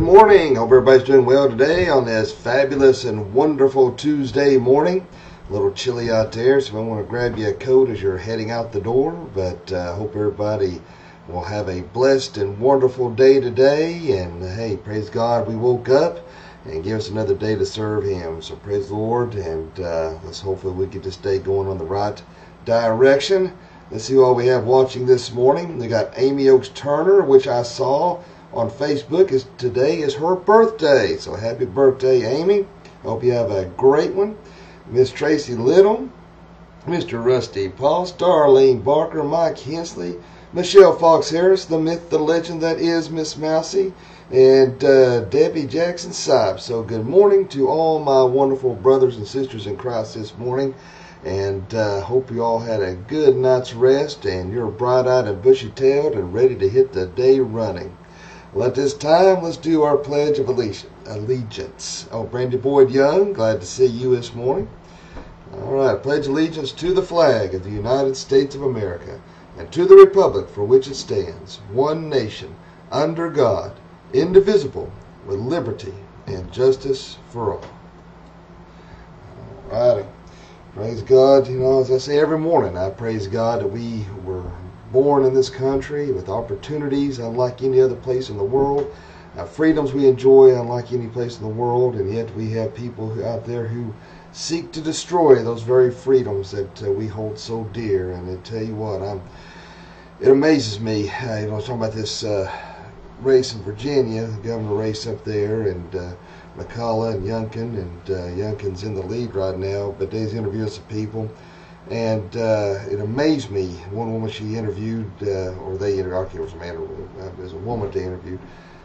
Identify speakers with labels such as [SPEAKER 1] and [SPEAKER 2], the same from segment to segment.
[SPEAKER 1] Good morning. Hope everybody's doing well today on this fabulous and wonderful Tuesday morning. A little chilly out there, so I want to grab you a coat as you're heading out the door. But I uh, hope everybody will have a blessed and wonderful day today. And hey, praise God, we woke up and give us another day to serve Him. So praise the Lord, and uh, let's hopefully we get this day going on the right direction. Let's see what we have watching this morning. We got Amy Oaks Turner, which I saw on Facebook is today is her birthday. So happy birthday, Amy. Hope you have a great one. Miss Tracy Little, Mr. Rusty Paul, Starlene Barker, Mike Hensley, Michelle Fox Harris, the myth, the legend that is Miss Mousy, and uh, Debbie Jackson Sipe. So good morning to all my wonderful brothers and sisters in Christ this morning. And uh, hope you all had a good night's rest and you're bright-eyed and bushy-tailed and ready to hit the day running. Well, at this time, let's do our Pledge of Allegiance. Oh, Brandy Boyd Young, glad to see you this morning. All right, pledge allegiance to the flag of the United States of America and to the republic for which it stands, one nation, under God, indivisible, with liberty and justice for all. All righty. Praise God. You know, as I say every morning, I praise God that we were born in this country with opportunities unlike any other place in the world, uh, freedoms we enjoy unlike any place in the world, and yet we have people out there who seek to destroy those very freedoms that uh, we hold so dear. And I tell you what, I'm. It amazes me. Uh, you know, I was talking about this uh, race in Virginia, the governor race up there, and uh, McAuliffe and Youngkin, and uh, in the lead right now. But they's interviewing some people and uh, it amazed me. One woman she interviewed, uh, or they interviewed, I can't it was a man or it was a woman they interviewed,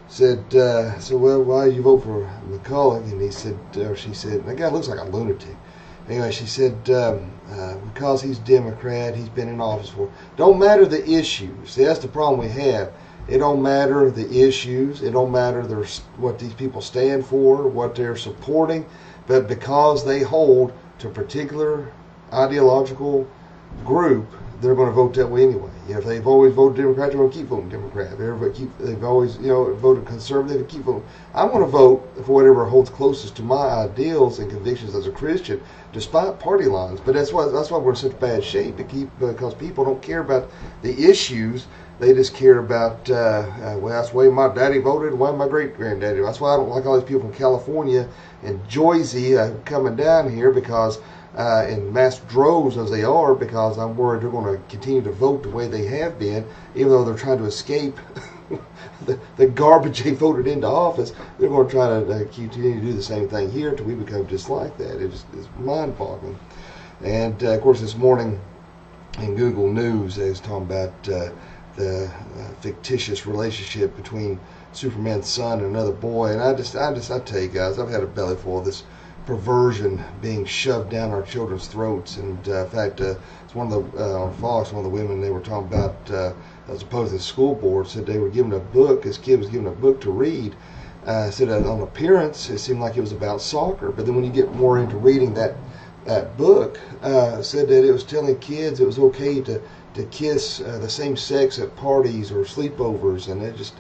[SPEAKER 1] said, uh, so well, why you vote for McAuliffe? And he said, or she said, that guy looks like a lunatic. Anyway, she said, um, uh, because he's Democrat, he's been in office for. Don't matter the issues. See, that's the problem we have. It don't matter the issues. It don't matter what these people stand for, what they're supporting, but because they hold to particular ideological group, they're going to vote that way anyway. If they've always voted Democrat, they're going to keep voting Democrat. If keep, they've always, you know, voted conservative, they keep voting. I'm going to vote for whatever holds closest to my ideals and convictions as a Christian, despite party lines. But that's why that's why we're in such bad shape. to keep because people don't care about the issues. They just care about, uh, uh, well, that's the way my daddy voted, why my great granddaddy. That's why I don't like all these people from California and Jersey uh, coming down here because uh, in mass droves as they are because I'm worried they're going to continue to vote the way they have been, even though they're trying to escape the, the garbage they voted into office. They're going to try to uh, continue to do the same thing here until we become just like that. It's, it's mind-boggling. And uh, of course, this morning in Google News, they was talking about uh, the uh, fictitious relationship between Superman's son and another boy. And I just, I just, I tell you guys, I've had a belly full of this perversion being shoved down our children's throats. And uh, in fact, uh, it's one of the uh, on Fox, one of the women they were talking about uh, as opposed to the school board said they were given a book. This kid was given a book to read. Uh, said that on appearance it seemed like it was about soccer, but then when you get more into reading that that book, uh, said that it was telling kids it was okay to to kiss uh, the same sex at parties or sleepovers, and it just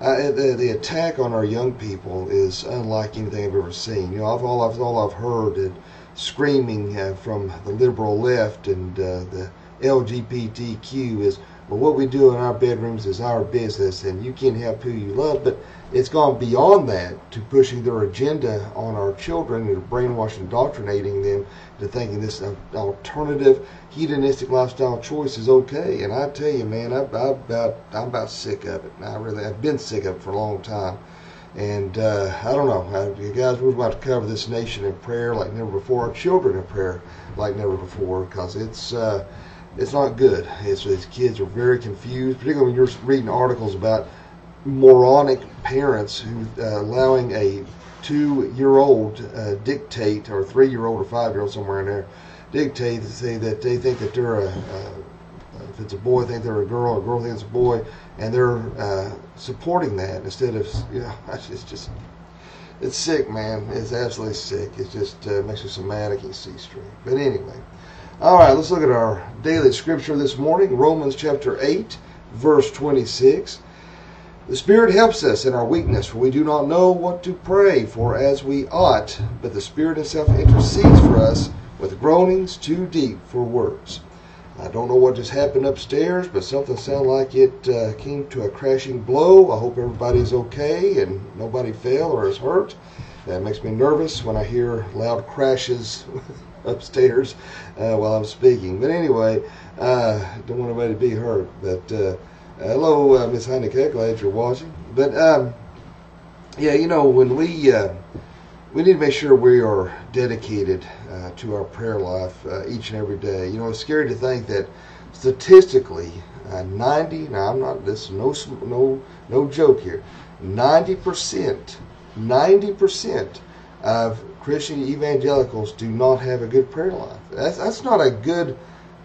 [SPEAKER 1] uh, the, the attack on our young people is unlike anything I've ever seen. You know, all I've all I've heard and screaming uh, from the liberal left and uh, the LGBTQ is, well, what we do in our bedrooms is our business, and you can help who you love. But it's gone beyond that to pushing their agenda on our children and brainwashing, indoctrinating them to thinking this alternative hedonistic lifestyle choice is okay. And I tell you, man, I, I about I'm about sick of it. I really I've been sick of it for a long time. And uh, I don't know, I, you guys, we're about to cover this nation in prayer like never before. Our children in prayer like never before, because it's uh, it's not good. It's, these kids are very confused, particularly when you're reading articles about moronic parents who uh, allowing a two-year-old uh, dictate or three-year-old or five-year-old somewhere in there dictate to say that they think that they're a, a if it's a boy, think they're a girl, a girl thinks it's a boy, and they're uh, supporting that instead of you know it's just it's sick, man. It's absolutely sick. It just uh, makes me so mad I can't see straight. But anyway, all right, let's look at our daily scripture this morning, Romans chapter eight, verse twenty-six. The Spirit helps us in our weakness, for we do not know what to pray for as we ought, but the Spirit Himself intercedes for us with groanings too deep for words. I don't know what just happened upstairs, but something sounded like it uh, came to a crashing blow. I hope everybody's okay and nobody fell or is hurt. That makes me nervous when I hear loud crashes upstairs uh, while I'm speaking. But anyway, uh, don't want anybody to be hurt. But uh, hello, uh, Miss Heineke. Glad you're watching. But um, yeah, you know when we uh, we need to make sure we are dedicated uh, to our prayer life uh, each and every day. You know, it's scary to think that statistically, uh, 90. Now, I'm not. This is no no no joke here. 90 percent, 90 percent of Christian evangelicals do not have a good prayer life. That's that's not a good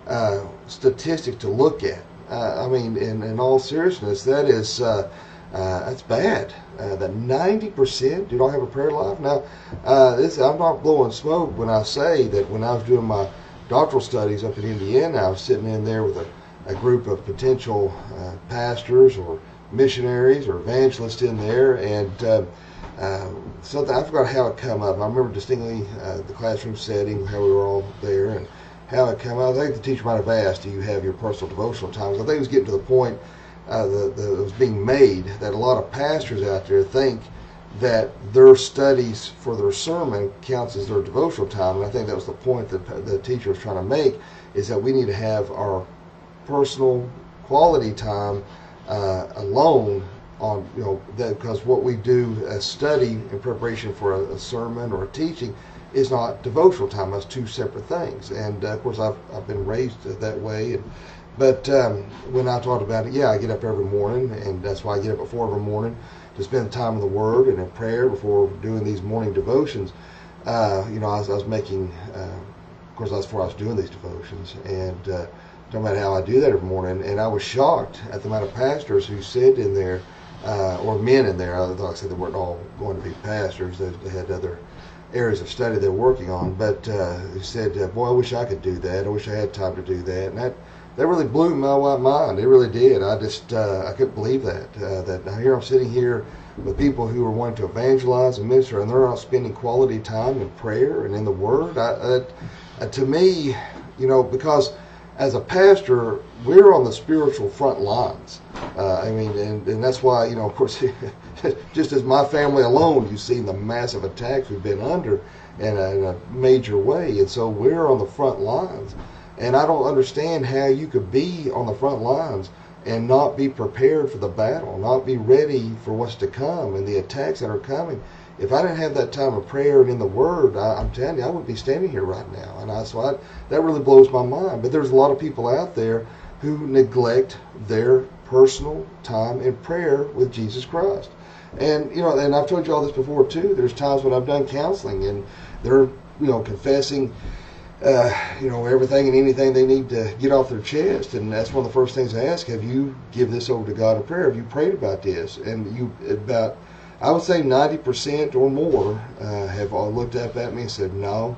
[SPEAKER 1] uh, statistic to look at. Uh, I mean, in, in all seriousness, that is uh, uh, that's bad. Uh, that 90% do not have a prayer life. Now, uh, this I'm not blowing smoke when I say that when I was doing my doctoral studies up in Indiana, I was sitting in there with a, a group of potential pastors or missionaries or evangelists in there, and uh, uh, something I forgot how it come up. I remember distinctly the classroom setting, how we were all there, and how it came up. I think the teacher might have asked, "Do you have your personal devotional times?" I think it was getting to the point uh, that, that was being made that a lot of pastors out there think that their studies for their sermon counts as their devotional time. And I think that was the point that the teacher was trying to make is that we need to have our personal quality time uh, alone on you know because what we do as study in preparation for a, a, sermon or a teaching is not devotional time. That's two separate things. And uh, of course, I've I've been raised that way and but um, when I talked about it, yeah, I get up every morning, and that's why I get up at four every morning to spend time in the Word and in prayer before doing these morning devotions. Uh, you know, I was, I was making, uh, of course, that's before I was doing these devotions, and uh, talking about how I do that every morning. And I was shocked at the amount of pastors who sit in there, uh, or men in there. Like I said, they weren't all going to be pastors; they, they had other areas of study they're working on. But uh, he said, uh, "Boy, I wish I could do that. I wish I had time to do that." And that that really blew my mind. It really did. I just uh, I couldn't believe that. Uh, that here I'm sitting here with people who are wanting to evangelize and minister, and they're not spending quality time in prayer and in the Word. I, uh, to me, you know, because as a pastor, we're on the spiritual front lines. Uh, I mean, and, and that's why, you know, of course, just as my family alone, you've seen the massive attacks we've been under in a, in a major way. And so we're on the front lines. And I don't understand how you could be on the front lines and not be prepared for the battle, not be ready for what's to come and the attacks that are coming. If I didn't have that time of prayer and in the Word, I, am telling you, I would be standing here right now. And I, so I, that really blows my mind. But there's a lot of people out there who neglect their personal time in prayer with Jesus Christ. And you know, and I've told you all this before too. There's times when I've done counseling and they're you know confessing uh, you know, everything and anything they need to get off their chest. And that's one of the first things I ask: Have you give this over to God in prayer? Have you prayed about this? And you about, I would say, ninety percent or more uh, have all looked up at me and said no.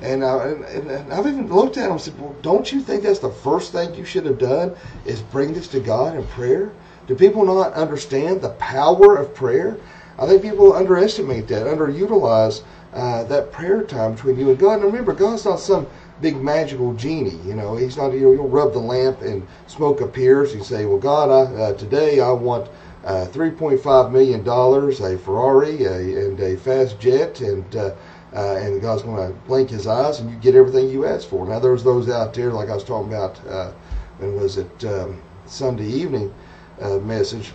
[SPEAKER 1] And, I, and, I've even looked at them and said, "Well, don't you think that's the first thing you should have done? Is bring this to God in prayer? Do people not understand the power of prayer? I think people underestimate that, underutilize." uh, that prayer time between you and God. And remember, God's not some big magical genie. You know, He's not. You know, You will rub the lamp and smoke appears. You say, "Well, God, I, uh, today I want uh, 3.5 million dollars, a Ferrari, a, and a fast jet, and uh, uh, and God's going to blink His eyes, and you get everything you ask for." Now, there's those out there, like I was talking about. Uh, when was it um, Sunday evening message?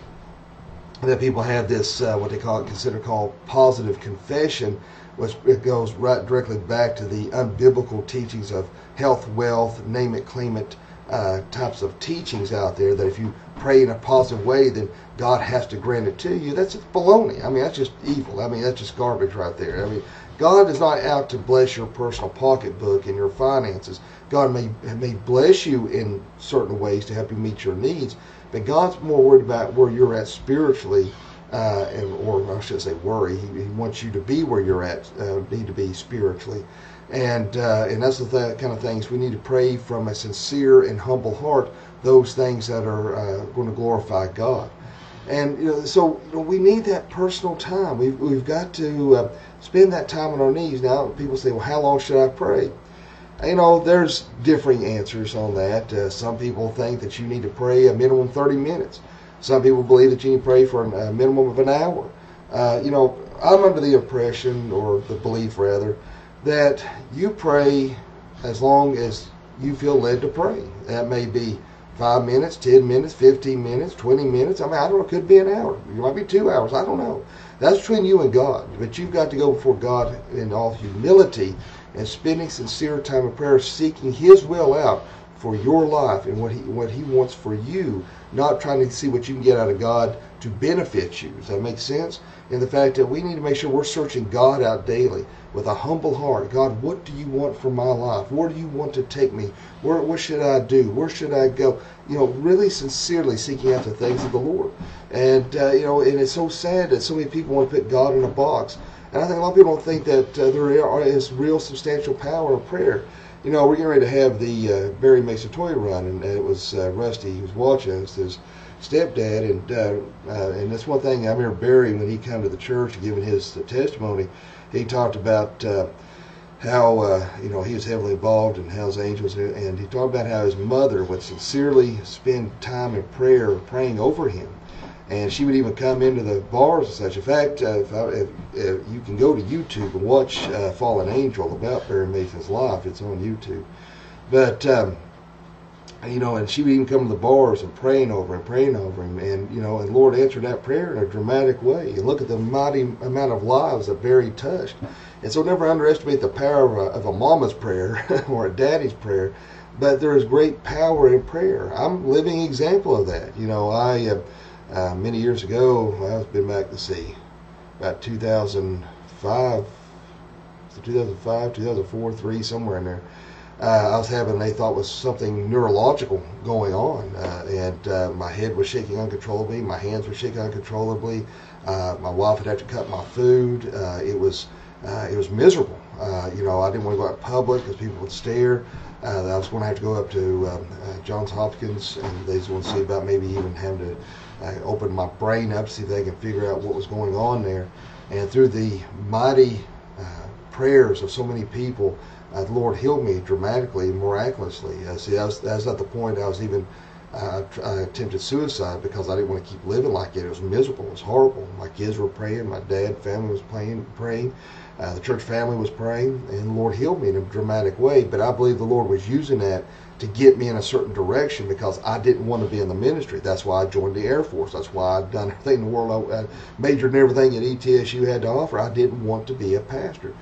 [SPEAKER 1] That people have this what they call consider called positive confession which it goes right directly back to the unbiblical teachings of health, wealth, name it, claim it, uh, types of teachings out there that if you pray in a positive way, then God has to grant it to you. That's baloney. I mean, that's just evil. I mean, that's just garbage right there. I mean, God is not out to bless your personal pocketbook and your finances. God may may bless you in certain ways to help you meet your needs, but God's more worried about where you're at spiritually uh, and, or I should say worry. He, he, wants you to be where you're at, uh, need to be spiritually. And, uh, and that's the th- kind of things we need to pray from a sincere and humble heart, those things that are uh, going to glorify God. And you know, so you know, we need that personal time. We've we've got to uh, spend that time on our knees. Now, people say, "Well, how long should I pray?" You know, there's differing answers on that. Uh, some people think that you need to pray a minimum 30 minutes. Some people believe that you need to pray for a minimum of an hour. Uh, you know, I'm under the impression, or the belief rather, that you pray as long as you feel led to pray. That may be five minutes, 10 minutes, 15 minutes, 20 minutes. I mean, I don't know, it could be an hour. It might be two hours. I don't know. That's between you and God. But you've got to go before God in all humility and spending sincere time of prayer, seeking His will out for your life and what He what He wants for you, not trying to see what you can get out of God to benefit you. Does that make sense? And the fact that we need to make sure we're searching God out daily with a humble heart. God, what do you want for my life? Where do you want to take me? Where what should I do? Where should I go? You know, really sincerely seeking out the things of the Lord. And uh, you know, and it's so sad that so many people want to put God in a box. And I think a lot of people don't think that uh, there is real substantial power in prayer. You know, we're getting ready to have the uh, Barry Mason toy run, and, and it was uh, Rusty who was watching. It's his stepdad, and uh, uh, and that's one thing I remember Barry when he came to the church giving his testimony. He talked about uh, how uh, you know he was heavily involved in Hell's Angels, and he talked about how his mother would sincerely spend time in prayer, praying over him, and she would even come into the bars and such. In fact, uh, if, I, if, if you can go to YouTube and watch uh, Fallen Angel about Barry Mason's life, it's on YouTube. But um, you know, and she would even come to the bars and praying over him, praying over him, and you know, and Lord answered that prayer in a dramatic way. And look at the mighty amount of lives that Barry touched. And so, never underestimate the power of a, of a mama's prayer or a daddy's prayer. But there is great power in prayer. I'm a living example of that. You know, I uh, uh, many years ago, I've been back to see about 2005, 2005, 2004, three, somewhere in there uh, I was having they thought was something neurological going on, uh, and uh, my head was shaking uncontrollably, my hands were shaking uncontrollably. Uh, my wife had to cut my food. Uh, it was uh, it was miserable. you know, I didn't want to go out public because people would stare. I was going to have to go up to um, Johns Hopkins, and they just want to see about maybe even having to open my brain up, see if they can figure out what was going on there. And through the mighty prayers of so many people uh, the Lord healed me dramatically, and miraculously. Uh, see, that was, at the point I was even uh, I attempted suicide because I didn't want to keep living like it. It was miserable. It was horrible. My kids were praying. My dad family was praying. praying. Uh, the church family was praying, and the Lord healed me in a dramatic way. But I believe the Lord was using that to get me in a certain direction because I didn't want to be in the ministry. That's why I joined the Air Force. That's why I've done everything in the world. I majored in everything that ETSU had to offer. I didn't want to be a pastor.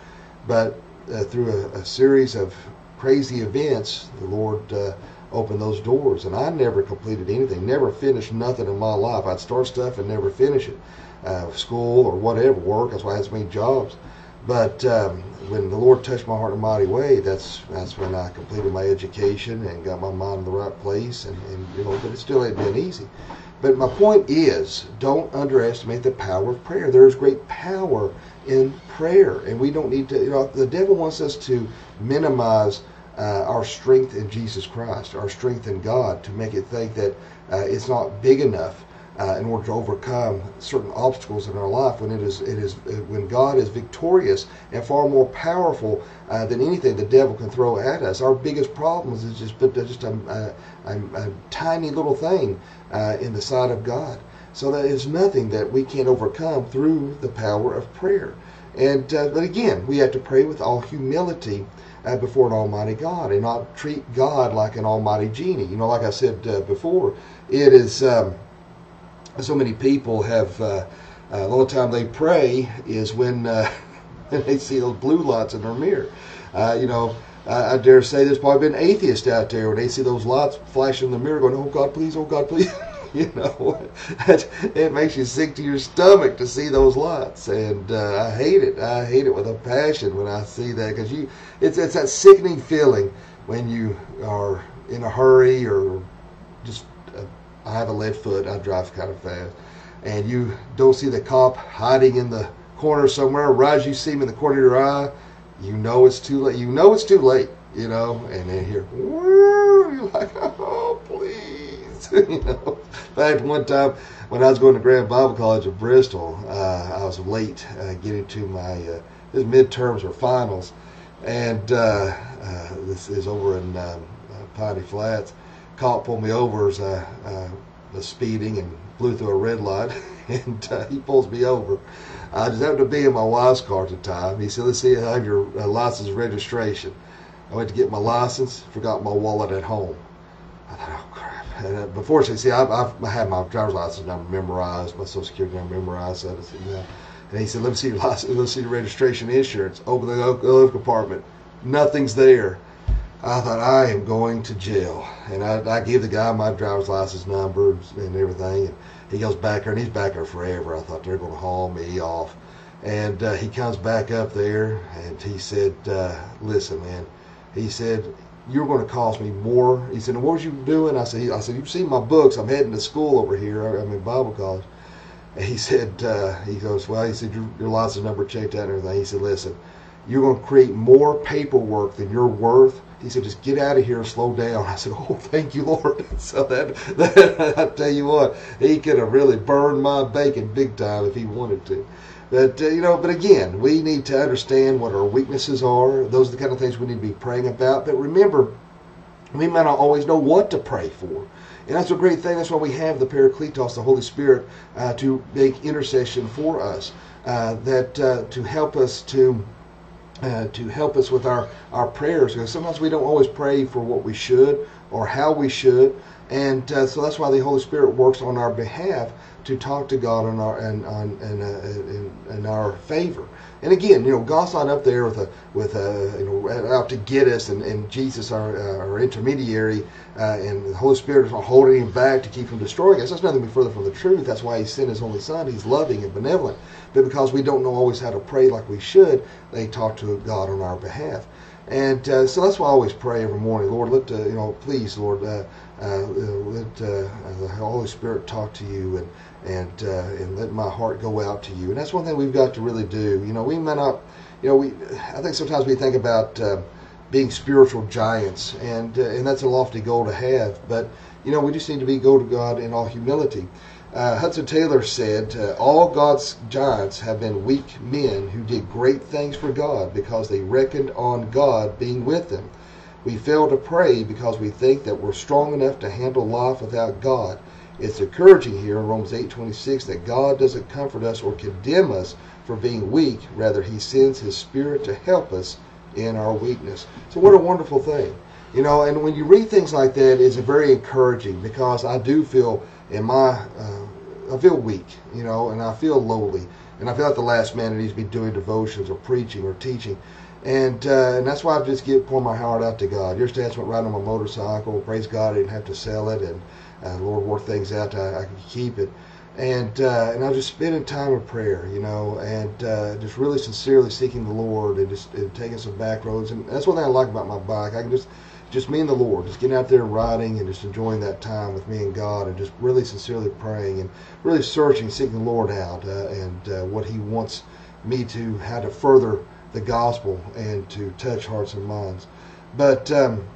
[SPEAKER 1] But uh, through a, a, series of crazy events, the Lord uh, opened those doors. And I never completed anything, never finished nothing in my life. I'd start stuff and never finish it. Uh, school or whatever, work, that's why I had so many jobs. But um, when the Lord touched my heart in a mighty way, that's that's when I completed my education and got my mind in the right place. And, and you know, but it still hadn't been easy. But my point is, don't underestimate the power of prayer. There is great power in prayer, and we don't need to. You know, the devil wants us to minimize uh, our strength in Jesus Christ, our strength in God, to make it think that uh, it's not big enough uh, in order to overcome certain obstacles in our life. When it is, it is uh, when God is victorious and far more powerful uh, than anything the devil can throw at us. Our biggest problems is just just a, a, a, tiny little thing uh, in the sight of God. So that is nothing that we can't overcome through the power of prayer. And uh, but again, we have to pray with all humility uh, before an Almighty God and not treat God like an Almighty genie. You know, like I said before, it is. Um, so many people have uh, uh, the time they pray is when uh, they see those blue lights in their mirror. Uh, you know, I dare say there's probably been atheists out there when they see those lights flashing in the mirror, going, "Oh God, please! Oh God, please!" you know, it makes you sick to your stomach to see those lights, and uh, I hate it. I hate it with a passion when I see that because you, it's it's that sickening feeling when you are in a hurry or just I have a lead foot. I drive kind of fast, and you don't see the cop hiding in the corner somewhere. Right as you see him in the corner of your eye, you know it's too late. You know it's too late. You know, and then here, you're like, oh please, you know, in one time when I was going to Grand Bible College at Bristol, uh, I was late uh, getting to my uh, his midterms or finals, and uh, uh, this is over in um, uh, Piney Flats. Cop pulled me over as I uh, was speeding and blew through a red light, and uh, he pulls me over. I just happened to be in my wife's car at the time. He said, "Let's see, I have your uh, license registration." I went to get my license, forgot my wallet at home. I thought, oh crap. And uh, before see, I've, I've I had my driver's license number memorized, my social security number memorized. So said. And he said, let me see your license, let's see your registration insurance. Open the glove compartment. Nothing's there. I thought, I am going to jail. And I, I gave the guy my driver's license number and everything. And he goes back there, and he's back there forever. I thought they're going to haul me off. And uh, he comes back up there, and he said, uh, listen, man, he said, "You're going to cost me more." He said, "What was you doing?" I said, "I said you've seen my books. I'm heading to school over here. I'm in Bible college." And he said, uh, "He goes, well." He said, "Your, your license number checked out and everything." He said, "Listen, you're going to create more paperwork than you're worth." He said, "Just get out of here and slow down." I said, "Oh, thank you, Lord." So that, that I tell you what, he could have really burned my bacon big time if he wanted to. But uh, you know, but again, we need to understand what our weaknesses are. Those are the kind of things we need to be praying about. But remember, we might not always know what to pray for. And that's a great thing. That's why we have the Parakletos, the Holy Spirit, uh, to make intercession for us, uh, that uh, to help us to uh, to help us with our our prayers. Because sometimes we don't always pray for what we should or how we should, and uh, so that's why the Holy Spirit works on our behalf to talk to God in our and on in, in, in, our favor. And again, you know, God's not up there with a with a you know out to get us, and, and Jesus our, uh, our intermediary, uh, and the Holy Spirit is holding him back to keep from destroying us. That's nothing further from the truth. That's why He sent His only Son. He's loving and benevolent, but because we don't know always how to pray like we should, they talk to God on our behalf. And uh, so that's why I always pray every morning, Lord, let uh, you know, please, Lord, uh, uh, let uh, the Holy Spirit talk to you and and uh, and let my heart go out to you. And that's one thing we've got to really do. You know, we may not, you know, we I think sometimes we think about being spiritual giants, and and that's a lofty goal to have. But you know, we just need to be go to God in all humility. Uh, Hudson Taylor said, uh, "All God's giants have been weak men who did great things for God because they reckoned on God being with them." We fail to pray because we think that we're strong enough to handle life without God. It's encouraging here in Romans 8:26 that God doesn't comfort us or condemn us for being weak, rather he sends his spirit to help us in our weakness. So what a wonderful thing. You know, and when you read things like that, it's very encouraging because I do feel in my, uh, I feel weak, you know, and I feel lowly, and I feel like the last man that needs to be doing devotions or preaching or teaching, and uh, and that's why I just get pour my heart out to God. Your stats went riding on my motorcycle. Praise God, I didn't have to sell it, and uh, Lord worked things out. I, I could keep it, and uh, and I was just spending time of prayer, you know, and uh, just really sincerely seeking the Lord and just and taking some back roads. And that's one thing I like about my bike. I can just just me and the Lord, just getting out there and riding and just enjoying that time with me and God, and just really sincerely praying and really searching, seeking the Lord out uh, and uh, what He wants me to, how to further the gospel and to touch hearts and minds. But um,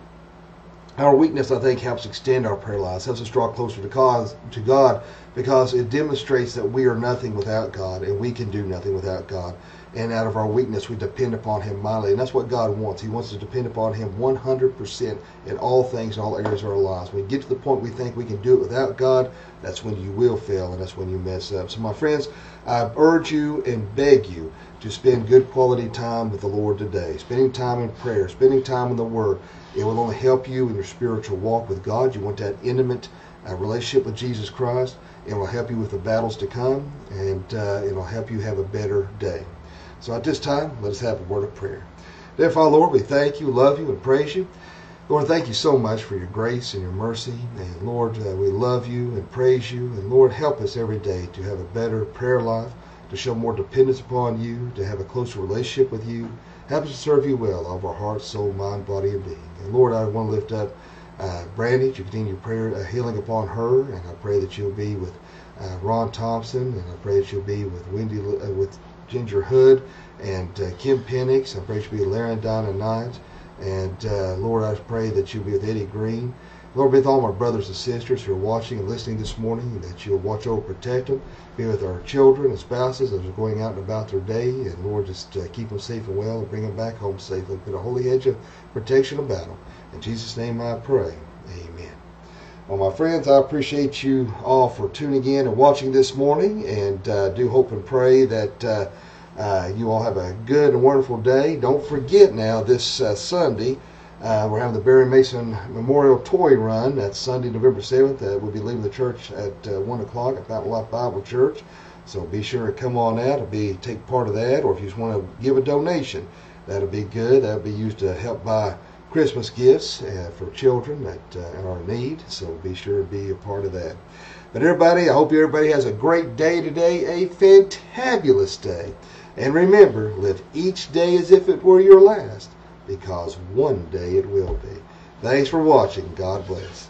[SPEAKER 1] our weakness, I think, helps extend our prayer lives, helps us draw closer to to God because it demonstrates that we are nothing without God and we can do nothing without God. And out of our weakness, we depend upon Him mightily. And that's what God wants. He wants us to depend upon Him 100% in all things, in all areas of our lives. When we get to the point we think we can do it without God, that's when you will fail and that's when you mess up. So, my friends, I urge you and beg you to spend good quality time with the Lord today. Spending time in prayer, spending time in the Word. It will only help you in your spiritual walk with God. You want that intimate uh, relationship with Jesus Christ. It will help you with the battles to come, and uh, it will help you have a better day. So at this time, let us have a word of prayer. Father, Lord, we thank you, love you, and praise you. Lord, thank you so much for your grace and your mercy. And Lord, uh, we love you and praise you. And Lord, help us every day to have a better prayer life, to show more dependence upon you, to have a closer relationship with you. Help us to serve you well, of our heart, soul, mind, body, and being. And Lord, I want to lift up uh, Brandy. You continue your prayer uh, healing upon her, and I pray that you'll be with uh, Ron Thompson, and I pray that you'll be with Wendy, uh, with Ginger Hood, and uh, Kim Penix. I pray you'll be with Larry and Donna Knight. And uh, Lord, I pray that you'll be with Eddie Green. Lord, be with all my brothers and sisters who are watching and listening this morning, that you'll watch over, protect them, be with our children and spouses as they're going out and about their day, and Lord, just uh, keep them safe and well and bring them back home safely. Put a holy edge of protection about them. In Jesus' name I pray. Amen. Well, my friends, I appreciate you all for tuning in and watching this morning, and uh, do hope and pray that uh, uh, you all have a good and wonderful day. Don't forget now, this uh, Sunday, uh, we're having the Barry Mason Memorial Toy Run. That's Sunday, November 7th. Uh, we'll be leaving the church at uh, 1 o'clock at Fountain Life Bible Church. So be sure to come on out and be take part of that. Or if you just want to give a donation, that'll be good. That'll be used to help buy Christmas gifts uh, for children that uh, are in need. So be sure to be a part of that. But everybody, I hope everybody has a great day today, a fantabulous day. And remember, live each day as if it were your last because one day it will be. Thanks for watching. God bless.